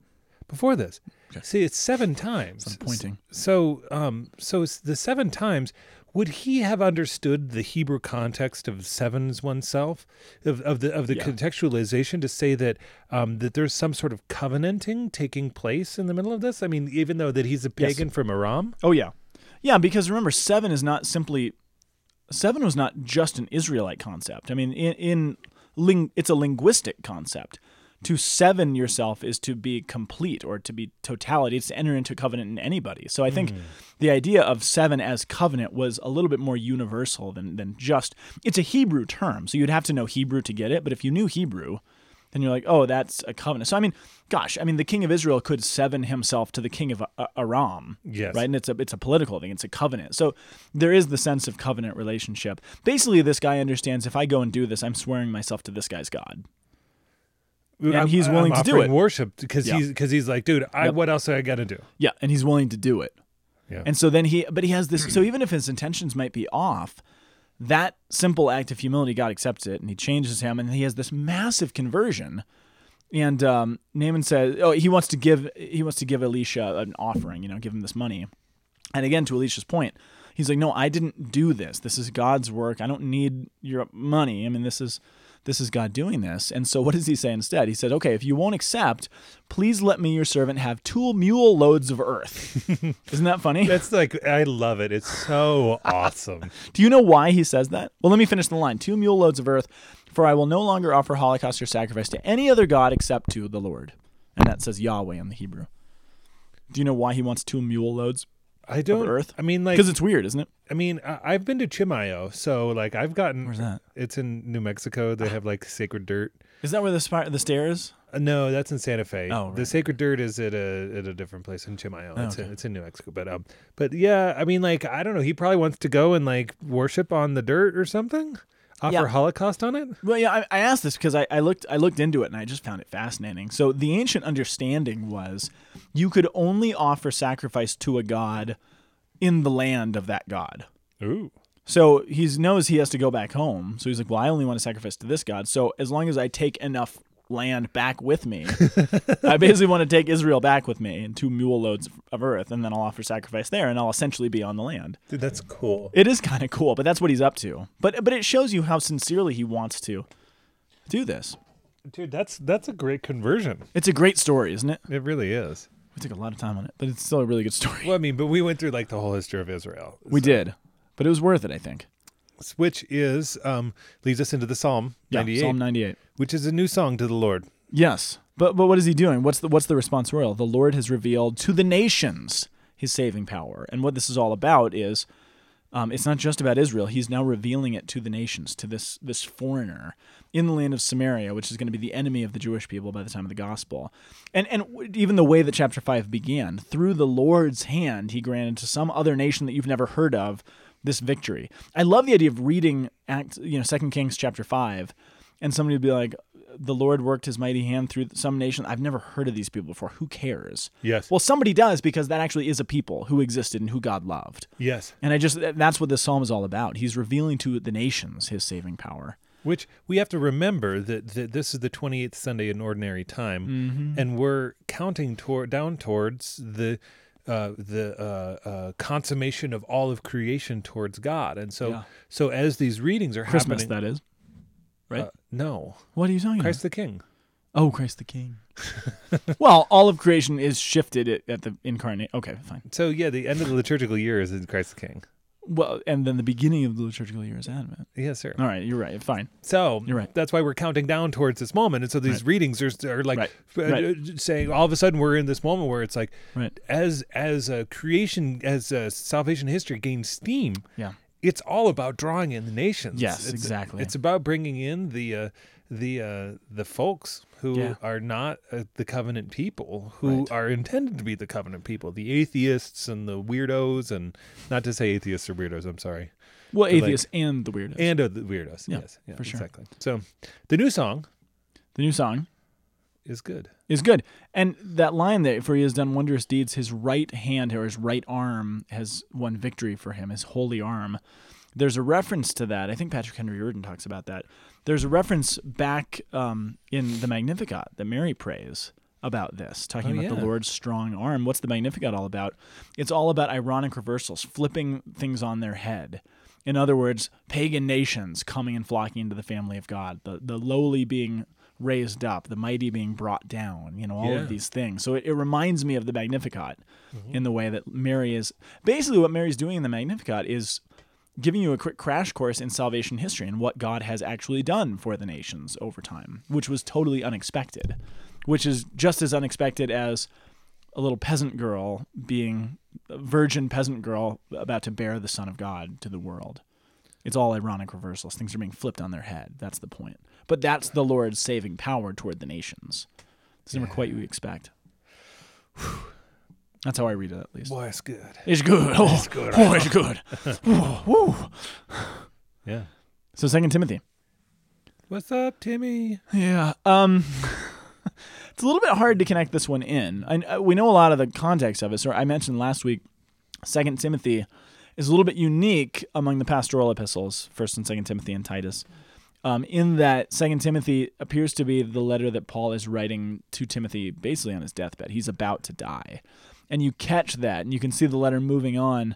before this, see, it's seven times. I'm pointing. So, um, so the seven times. Would he have understood the Hebrew context of sevens oneself, of, of the of the Yeah. contextualization to say that um, that there's some sort of covenanting taking place in the middle of this? I mean, even though that he's a Yes. pagan from Aram, Oh yeah, yeah. Because remember, seven is not simply seven was not just an Israelite concept. I mean, in, in ling, it's a linguistic concept. To seven yourself is to be complete or to be totality. It's to enter into covenant in anybody. So I think hmm. the idea of seven as covenant was a little bit more universal than than just. It's a Hebrew term, so you'd have to know Hebrew to get it. But if you knew Hebrew, then you're like, oh, that's a covenant. So I mean, gosh, I mean, the king of Israel could seven himself to the king of A- Aram, Yes. right? And it's a it's a political thing. It's a covenant. So there is the sense of covenant relationship. Basically, this guy understands if I go and do this, I'm swearing myself to this guy's God. I'm- he's willing I'm to do it. worship because Yeah. he's because he's like, dude, I, Yep. what else do I got to do? Yeah, and he's willing to do it. Yeah. And so then he, but he has this. So even if his intentions might be off, that simple act of humility, God accepts it, and He changes him, and he has this massive conversion. And um, Naaman says, "Oh, he wants to give. He wants to give Elisha an offering. You know, give him this money." And again, to Elisha's point, he's like, "No, I didn't do this. This is God's work. I don't need your money. I mean, this is." This is God doing this. And so, what does he say instead? He said, Okay, if you won't accept, please let me, your servant, have two mule loads of earth. Isn't that funny? That's like I love it. It's so awesome. Do you know why he says that? Well, let me finish the line. Two mule loads of earth, for I will no longer offer holocaust or sacrifice to any other God except to the Lord. And that says Yahweh in the Hebrew. Do you know why he wants two mule loads? I don't. Earth? I mean, like, Because it's weird, isn't it? I mean, I, I've been to Chimayo, so like, I've gotten. Where's that? It's in New Mexico. They have like sacred dirt. Is that where the spire, the stairs? Uh, no, that's in Santa Fe. Oh, The sacred dirt is at a at a different place in Chimayo. Oh, it's, in, okay. it's in New Mexico, but um, but yeah, I mean, like, I don't know. He probably wants to go and like worship on the dirt or something. Offer Yeah. Holocaust on it. Well, yeah, I, I asked this because I, I looked I looked into it and I just found it fascinating. So the ancient understanding was you could only offer sacrifice to a god in the land of that god. Ooh. So he knows he has to go back home. So he's like, well, I only want to sacrifice to this God. So as long as I take enough land back with me, I basically want to take Israel back with me and two mule loads of earth, and then I'll offer sacrifice there, and I'll essentially be on the land. Dude, that's cool. It is kind of cool, but that's what he's up to. But but it shows you how sincerely he wants to do this. Dude, that's that's a great conversion. It's a great story, isn't it? It really is. We took a lot of time on it, but it's still a really good story. Well, I mean, but we went through like the whole history of Israel. We So- did, but it was worth it, I think. Which is um leads us into the Psalm Yeah, 98, Psalm 98. which is a new song to the Lord. Yes, but but what is he doing? What's the what's the response? responsorial? The Lord has revealed to the nations His saving power, and what this is all about is, um, it's not just about Israel. He's now revealing it to the nations, to this this foreigner in the land of Samaria, which is going to be the enemy of the Jewish people by the time of the gospel, and and even the way that chapter five began, through the Lord's hand, He granted to some other nation that you've never heard of this victory. I love the idea of reading Act, you know, Second Kings chapter five, and somebody would be like, "The Lord worked His mighty hand through some nation. I've never heard of these people before. Who cares?" Yes. Well, somebody does because that actually is a people who existed and who God loved. yes. And I just that's what this psalm is all about. He's revealing to the nations His saving power. Which we have to remember that, that this is the 28th Sunday in ordinary time, Mm-hmm. and we're counting toward down towards the uh, the uh, uh, consummation of all of creation towards God. And so, Yeah. so as these readings are Christmas, happening, that is. right? uh, no, What are you talking Christ the King. Oh, Christ the King. well, all of creation is shifted at, at the incarnate. Okay, fine. So yeah, the end of the liturgical year is in Christ the King. Well, and then the beginning of the liturgical year is Advent. Yes, sir. All right, you're right. Fine. So You're right. That's why we're counting down towards this moment, and so these Right. readings are, are like Right. uh, Right. uh, saying all of a sudden we're in this moment where it's like as as uh, creation as uh, salvation history gains steam. Yeah. It's all about drawing in the nations. Yes, It's- exactly. It's about bringing in the uh, the uh, the folks who Yeah. are not uh, the covenant people, who Right. are intended to be the covenant people, the atheists and the weirdos, and not to say atheists or weirdos. I'm sorry, Well, like- atheists and the weirdos. and uh, the weirdos. Yeah, yes, yeah, for sure. exactly. So the new song the new song is good. is good. And that line there, for he has done wondrous deeds, his right hand or his right arm has won victory for him, his holy arm. There's a reference to that. I think Patrick Henry Urban talks about that. There's a reference back um, in the Magnificat that Mary prays about this, talking Oh, about the. Lord's strong arm. What's the Magnificat all about? It's all about ironic reversals, flipping things on their head. In other words, pagan nations coming and flocking into the family of God, the, the lowly being raised up, the mighty being brought down, you know, all Yeah. of these things. So it, it reminds me of the Magnificat Mm-hmm. in the way that Mary is basically what Mary's doing in the Magnificat is giving you a quick crash course in salvation history and what God has actually done for the nations over time, which was totally unexpected, which is just as unexpected as a little peasant girl being a virgin peasant girl about to bear the Son of God to the world. It's all ironic reversals. Things are being flipped on their head. That's the point. But that's the Lord's saving power toward the nations. It's never quite what you expect. That's how I read it, at least. Boy, it's good. It's good. Oh, it's good, Oh, it's good. Woo, woo. Yeah. So, Second Timothy. What's up, Timmy? Yeah. Um, it's a little bit hard to connect this one in. I, uh, we know a lot of the context of it. So I mentioned last week, Second Timothy is a little bit unique among the pastoral epistles, First and Second Timothy and Titus, um, in that Second Timothy appears to be the letter that Paul is writing to Timothy basically on his deathbed. He's about to die, and you catch that, and you can see the letter moving on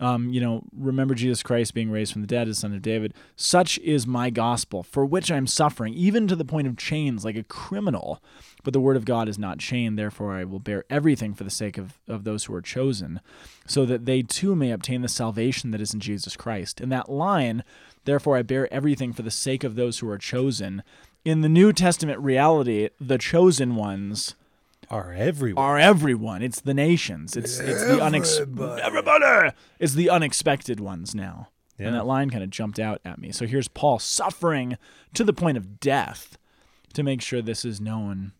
um, you know, remember Jesus Christ being raised from the dead as son of David. Such is my gospel, for which I am suffering, even to the point of chains, like a criminal. But the word of God is not chained, therefore I will bear everything for the sake of, of those who are chosen, so that they too may obtain the salvation that is in Jesus Christ. And that line, therefore I bear everything for the sake of those who are chosen, in the New Testament reality, the chosen ones Are everywhere. are everyone. It's the nations. It's it's the unexpected. Everybody. It's the unexpected ones now. Yeah. And that line kind of jumped out at me. So here's Paul suffering to the point of death to make sure this is known.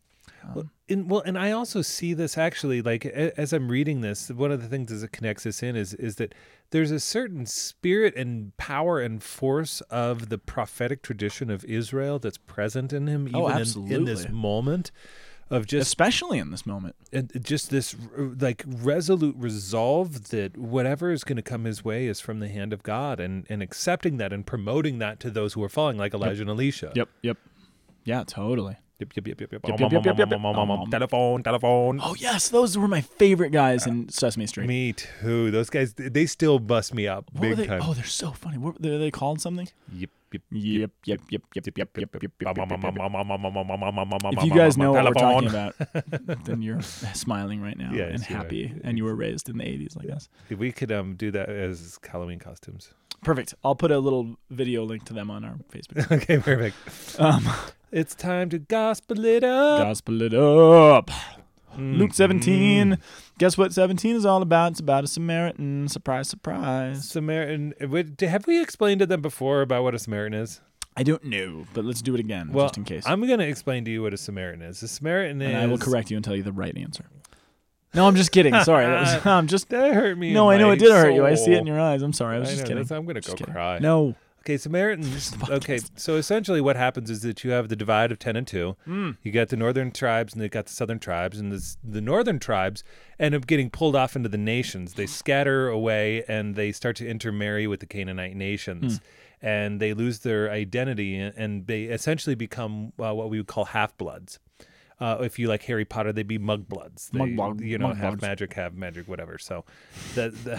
Um, and well, and I also see this actually like a- as I'm reading this. One of the things as it connects us in is is that there's a certain spirit and power and force of the prophetic tradition of Israel that's present in him, oh, even Oh, in, in this moment of just Especially in this moment. and just this like resolute resolve that whatever is going to come his way is from the hand of God, and and accepting that and promoting that to those who are following, like Elijah and Elisha. Yep. Yep. Yeah, totally. Yep, yep, yep, yep, yep. Yep, yep, yep, yep, yep, yep. Telephone, telephone. Oh yes, those were my favorite guys in Sesame Street. Me too. Those guys, they still bust me up what big they? time. Oh, they're so funny. What were they called something? Yep, yep, Yep, yep, yep, yep, yep, yep, yep, yep, yep, yep, yep. If If you guys know what we're talking about, then you're smiling right now Yes, and happy, and you were raised in the '80s like us. we could um do that as Halloween costumes. Perfect. I'll put a little video link to them on our Facebook. okay, perfect. Um, It's time to gospel it up. gospel it up. Mm, Luke 17. mm. Guess what 17 is all about? It's about a Samaritan. Surprise, surprise. Samaritan. Eh, wait, Have we explained to them before about what a Samaritan is? I don't know, but let's do it again Well, just in case. I'm going to explain to you what a Samaritan is. A Samaritan is. and I will correct you and tell you the right answer. No, I'm just kidding. Sorry. That was, I'm just. That hurt me. No, in I know my it did hurt you. I see it in soul. your eyes. I'm sorry. I was I just know, kidding. that's- I'm going to go Just kidding. cry. No. Okay, Samaritans. okay, so essentially what happens is that you have the divide of 10 and 2. Mm. You got the northern tribes and they got the southern tribes. And this, the northern tribes end up getting pulled off into the nations. They scatter away and they start to intermarry with the Canaanite nations. And they lose their identity and- and they essentially become uh, what we would call half bloods. Uh, if you like Harry Potter, they'd be mugbloods. They, Mugblog- you know, half mugbloods. magic, half magic, whatever. So, the, the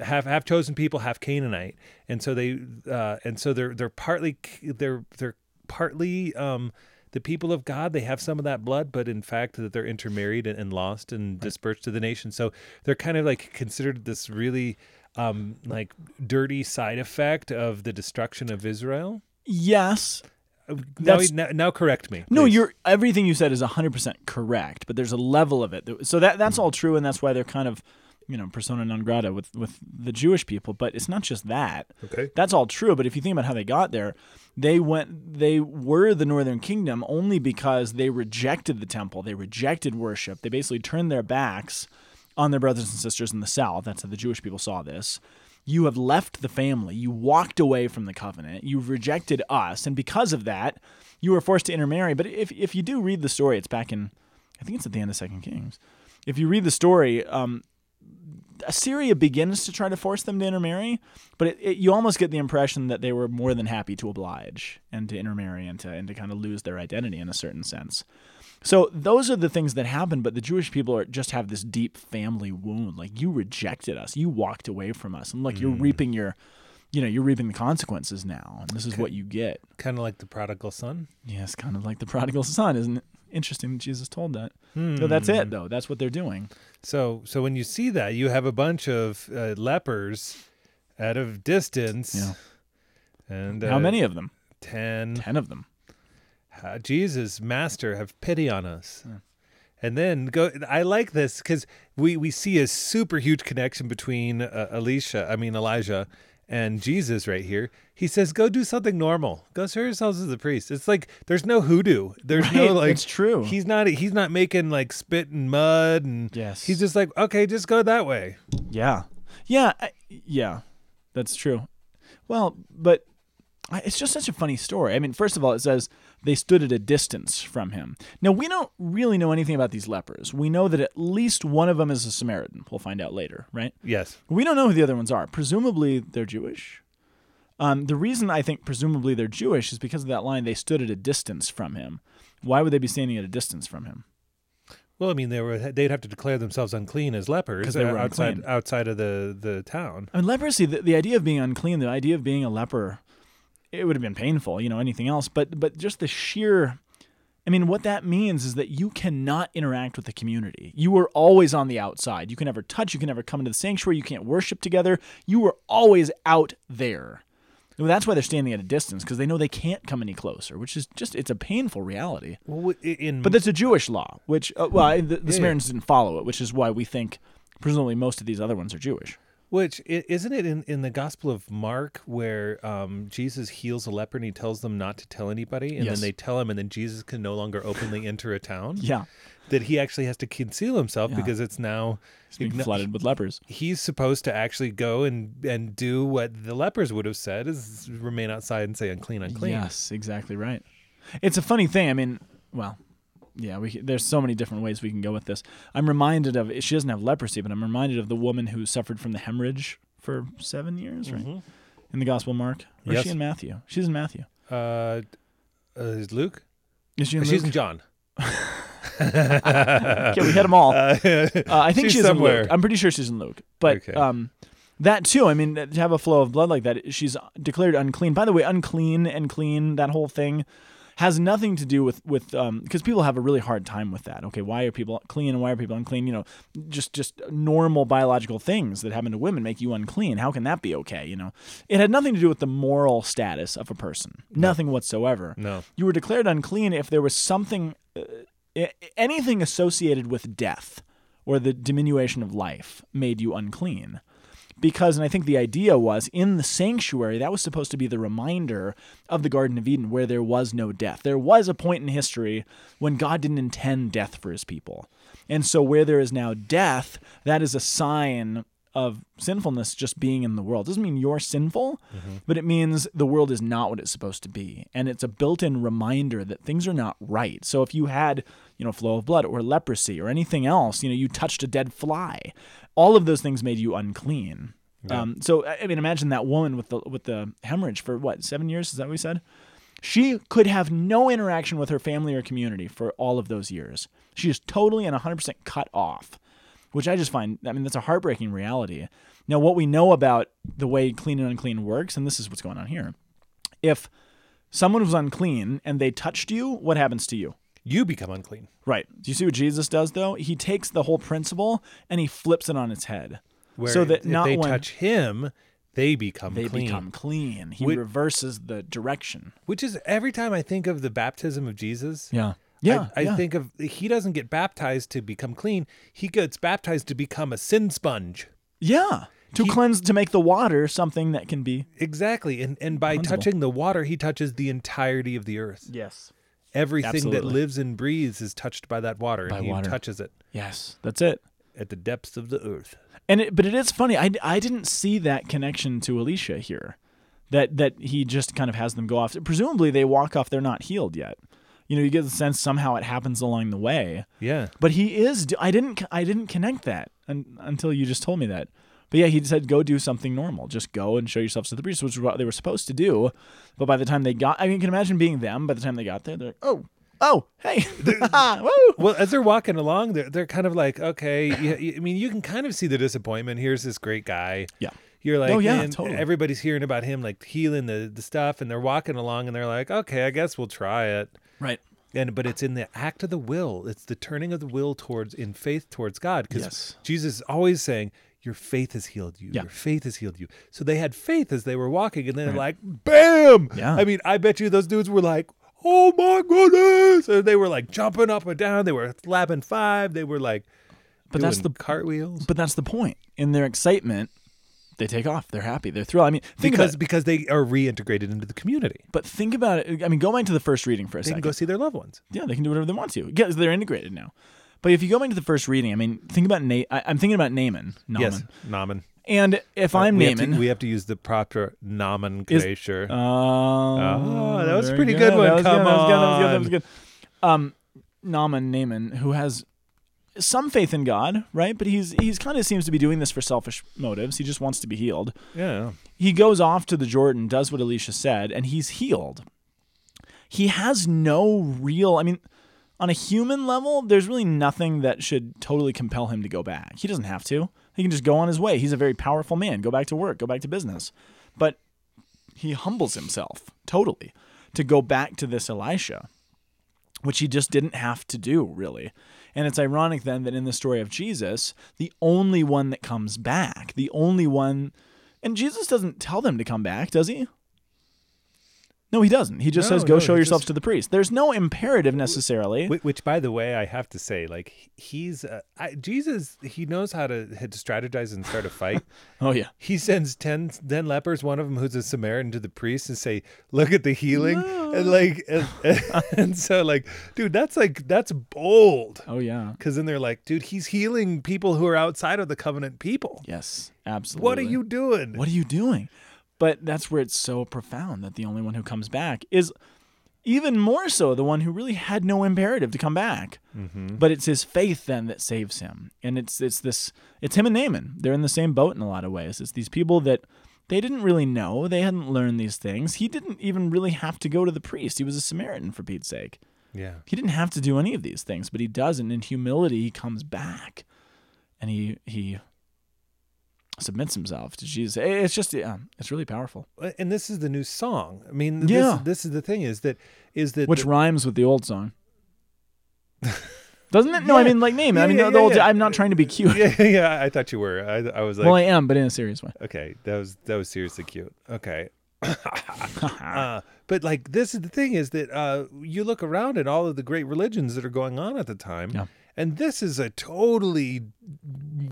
uh, half half chosen people, half Canaanite, and so they uh, and so they're they're partly they're they're partly um, the people of God. They have some of that blood, but in fact, that they're intermarried and, and lost and dispersed to the nation. So they're kind of like considered this really um, like dirty side effect of the destruction of Israel. Yes. Now, That's- now, now correct me. No, please. you're everything you said is 100% correct, but there's a level of it. that- So that that's all true and that's why they're kind of, you know, persona non grata with with the Jewish people, but it's not just that. okay. That's all true, but if you think about how they got there, they went they were the northern kingdom only because they rejected the temple. They rejected worship. They basically turned their backs on their brothers and sisters in the south. That's how the Jewish people saw this. You have left the family. You walked away from the covenant. You've rejected us, and because of that, you were forced to intermarry. But if if you do read the story, it's back in I think it's at the end of Second Kings. If you read the story, um, Assyria begins to try to force them to intermarry, but it, it, you almost get the impression that they were more than happy to oblige and to intermarry and to and to kind of lose their identity in a certain sense. So those are the things that happen, but the Jewish people are just have this deep family wound. Like you rejected us, you walked away from us, and look, you're reaping your, you know, you're reaping the consequences now, and this is what you get. Kind of like the prodigal son. Yes, kind of like the prodigal son, isn't it? Interesting that Jesus told that. So that's it, though. That's what they're doing. So, so when you see that, you have a bunch of uh, lepers out of distance. Yeah. And How uh, many of them? Ten. Ten of them. Jesus, Master, have pity on us. And then go. I like this because we we see a super huge connection between uh, Elisha, I mean Elijah, and Jesus right here. He says, "Go do something normal. Go serve yourselves as a priest." It's like there's no hoodoo. There's Right, no like. it's true. He's not. He's not making like spit and mud and. Yes. He's just like, okay, just go that way. Yeah, yeah, I, yeah. That's true. Well, but it's just such a funny story. I mean, first of all, it says they stood at a distance from him. Now we don't really know anything about these lepers. We know that at least one of them is a Samaritan. We'll find out later, right? Yes. We don't know who the other ones are. Presumably they're Jewish. Um, the reason I think presumably they're Jewish is because of that line. They stood at a distance from him. Why would they be standing at a distance from him? Well, I mean, they were. They'd have to declare themselves unclean as lepers they were outside unclean. outside of the the town. I mean, leprosy. The, the idea of being unclean, the idea of being a leper, it would have been painful. You know, anything else, but but just the sheer. I mean, what that means is that you cannot interact with the community. You are always on the outside. You can never touch. You can never come into the sanctuary. You can't worship together. You are always out there. Well, that's why they're standing at a distance because they know they can't come any closer, which is just it's a painful reality. Well, in But that's a Jewish law, which uh, well, the, the Yeah. Samaritans didn't follow it, which is why we think presumably most of these other ones are Jewish. Which isn't it in, in the Gospel of Mark where um, Jesus heals a leper and he tells them not to tell anybody, and Yes. then they tell him, and then Jesus can no longer openly enter a town. Yeah, That he actually has to conceal himself Yeah. because it's now it's being igno- flooded with lepers. He's supposed to actually go and and do what the lepers would have said: is remain outside and say unclean, unclean. Yes, exactly right. It's a funny thing. I mean, well, yeah, we, there's so many different ways we can go with this. I'm reminded of she doesn't have leprosy, but I'm reminded of the woman who suffered from the hemorrhage for seven years, right? In the Gospel of Mark, or is Mm-hmm. She in Matthew? She's in Matthew. Uh, uh, is Luke? Is she in She's in John. okay, we hit them all. Uh, I think she's she's, somewhere. in Luke. I'm pretty sure she's in Luke. But Okay. um, that too. I mean, to have a flow of blood like that, she's declared unclean. By the way, unclean and clean, that whole thing has nothing to do with with um because people have a really hard time with that. Okay, why are people clean and why are people unclean? You know, just just normal biological things that happen to women make you unclean. How can that be okay? You know, it had nothing to do with the moral status of a person. Nothing whatsoever. No. You were declared unclean if there was something, uh, anything associated with death or the diminution of life made you unclean. Because, and I think the idea was in the sanctuary, that was supposed to be the reminder of the Garden of Eden where there was no death. There was a point in history when God didn't intend death for his people. And so, where there is now death, that is a sign of sinfulness just being in the world. doesn't mean you're sinful, mm-hmm. but it means the world is not what it's supposed to be. And it's a built-in reminder that things are not right. So if you had, you know, flow of blood or leprosy or anything else, you know, you touched a dead fly, all of those things made you unclean. Um, so I I mean, imagine that woman with the with the hemorrhage for what seven years? Is that what we said? She could have no interaction with her family or community for all of those years. She is totally and 100% cut off, which I just find, I mean, that's a heartbreaking reality. Now, what we know about the way clean and unclean works, and this is what's going on here. If someone was unclean and they touched you, what happens to you? You become unclean. Right. Do you see what Jesus does, though? He takes the whole principle and he flips it on its head. Where so that if not they when touch him, they become they clean. become clean. He Whi- reverses the direction. Which is every time I think of the baptism of Jesus. Yeah. Yeah. I, I yeah. think of he doesn't get baptized to become clean. He gets baptized to become a sin sponge. Yeah. To He- cleanse, to make the water something that can be. Exactly. And and by Cleansable. touching the water, he touches the entirety of the earth. Yes. Everything that lives and breathes is touched by that water, By and he water. touches it Yes. That's it. at the depths of the earth. And it, but it is funny. I, I didn't see that connection to Elisha here. That that he just kind of has them go off. Presumably they walk off. They're not healed yet. You know, you get the sense somehow it happens along the way. Yeah. But he is. I didn't. I didn't connect that un, until you just told me that. But yeah, he said, "Go do something normal. Just go and show yourselves to the priest," which is what they were supposed to do. But by the time they got, I mean, you can imagine being them. By the time they got there, they're like, "Oh, oh, hey, woo!" Well, as they're walking along, they're they're kind of like, okay. You, you- I mean, you can kind of see the disappointment. Here's this great guy. Yeah. You're like, Oh, yeah, man, totally. everybody's hearing about him, like healing the, the stuff, and they're walking along, and they're like, okay, I guess we'll try it. Right. And but it's in the act of the will. It's the turning of the will towards in faith towards God. Because Yes. Jesus is always saying, Your faith has healed you. Yeah. Your faith has healed you. So they had faith as they were walking, and then Right. like, bam! Yeah. I mean, I bet you those dudes were like, "Oh my goodness!" And they were like jumping up and down. They were slapping five. They were like, But that's the cartwheels. but that's the point. In their excitement, they take off. They're happy. They're thrilled. I mean, think because about it. because they are reintegrated into the community. But think about it. I mean, go back to the first reading for a They can second. go see their loved ones. yeah, they can do whatever they want to. Yeah, they're integrated now. But if you go back to the first reading, I mean, think about Na- I, I'm thinking about Naaman. Naaman. Yes, Naaman. And if I'm we have, Naaman, to, we have to use the proper nomenclature. Oh, that was a pretty good one. That was Come good. That was good. That was good. That was on. good. Um, Naaman, Naaman, who has some faith in God, right? But he's he's kind of seems to be doing this for selfish motives. He just wants to be healed. yeah. He goes off to the Jordan, does what Elisha said, and he's healed. He has no real. I mean, on a human level, there's really nothing that should totally compel him to go back. He doesn't have to. He can just go on his way. He's a very powerful man. Go back to work. Go back to business. But he humbles himself totally to go back to this Elisha, which he just didn't have to do, really. And it's ironic then that in the story of Jesus, the only one that comes back, the only one, and Jesus doesn't tell them to come back, does he? No, he doesn't. He just No, says, "Go no, show he yourselves just- to the priest." There's no imperative necessarily. Which, which, by the way, I have to say, like he's uh, I, Jesus. He knows how to, how to strategize and start a fight. Oh yeah, he sends 10, 10 lepers, one of them who's a Samaritan, to the priest and say, "Look at the healing," and like, and, and so like, dude, that's like that's bold. oh yeah, Because then they're like, dude, he's healing people who are outside of the covenant people. yes, absolutely. What are you doing? What are you doing? But that's where it's so profound that the only one who comes back is even more so the one who really had no imperative to come back. Mm-hmm. But it's his faith then that saves him. And it's it's this it's him and Naaman. They're in the same boat in a lot of ways. It's these people that they didn't really know. They hadn't learned these things. He didn't even really have to go to the priest. He was a Samaritan for Pete's sake. Yeah. He didn't have to do any of these things, but he does, and in humility he comes back, and he he submits himself to Jesus. It's just yeah, it's really powerful. And this is the new song. I mean, this, Yeah. this is the thing is that is that Which the- rhymes with the old song. Doesn't it? No, I mean like name it. I mean yeah, the, yeah, old. yeah. I'm not trying to be cute. yeah, yeah. I thought you were. I, I was like, well, I am, but in a serious way. okay, that was that was seriously cute. Okay. uh, but like this is the thing is that uh, you look around at all of the great religions that are going on at the time, Yeah. and this is a totally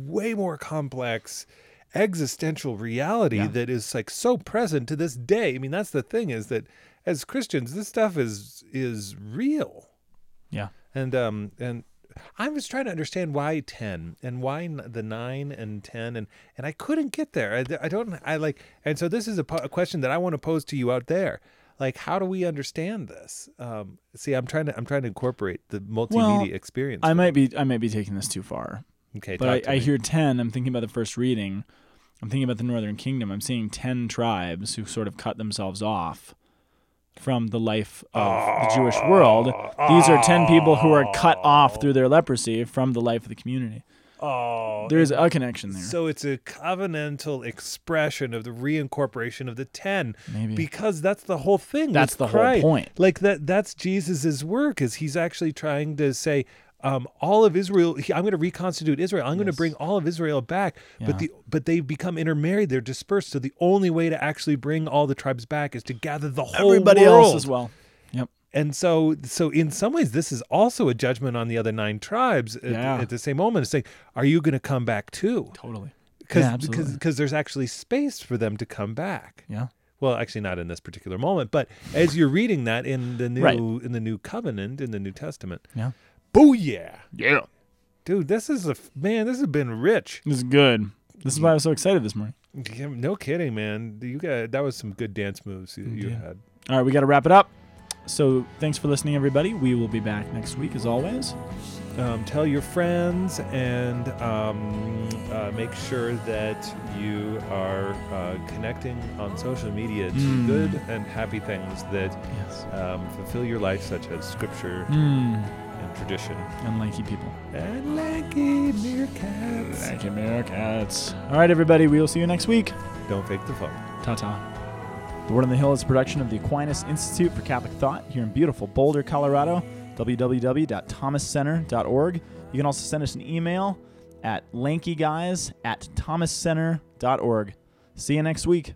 way more complex existential reality Yeah. that is like so present to this day. I mean, that's the thing is that as Christians, this stuff is is real. Yeah. And um and I was trying to understand why 10 and why the 9 and 10 and and I couldn't get there. I, I don't I like and so this is a, po- a question that I want to pose to you out there. Like how do we understand this? Um see I'm trying to I'm trying to incorporate the multimedia experience. I might be I might be taking this too far. Okay, But I, I hear ten. I'm thinking about the first reading. I'm thinking about the Northern Kingdom. I'm seeing ten tribes who sort of cut themselves off from the life of the Jewish world. These are ten people who are cut off through their leprosy from the life of the community. Oh, There is a connection there. So it's a covenantal expression of the reincorporation of the ten, Maybe. because that's the whole thing. That's the whole point. Like that. That's Jesus's work. Is he's actually trying to say, um, all of Israel. I'm going to reconstitute Israel. I'm going to bring all of Israel back. Yeah. But the but they become intermarried. They're dispersed. So the only way to actually bring all the tribes back is to gather the whole Everybody world. else as well. Yep. And so, so in some ways, this is also a judgment on the other nine tribes. At, Yeah. at the same moment, it's saying, "Are you going to come back too?" Totally. because Yeah, because because there's actually space for them to come back. Yeah. Well, actually, not in this particular moment, but as you're reading that in the new Right. in the new covenant in the New Testament, Yeah. Booyah, Yeah. dude, this is a man. This has been rich. This is good. This is why I was so excited this morning. Yeah, No kidding, man. You got that was some good dance moves you, you had. All right, we got to wrap it up. So thanks for listening, everybody. We will be back next week as always. um, tell your friends and um, uh, make sure that you are uh, connecting on social media to Mm. good and happy things that Yes. um, fulfill your life, such as scripture Mm. Tradition. And lanky people. And lanky meerkats. Lanky Meerkats. All right, everybody. We will see you next week. Don't fake the fun. Ta ta. The Word on the Hill is a production of the Aquinas Institute for Catholic Thought here in beautiful Boulder, Colorado. www.thomascenter.org. You can also send us an email at lankyguys at thomascenter.org. See you next week.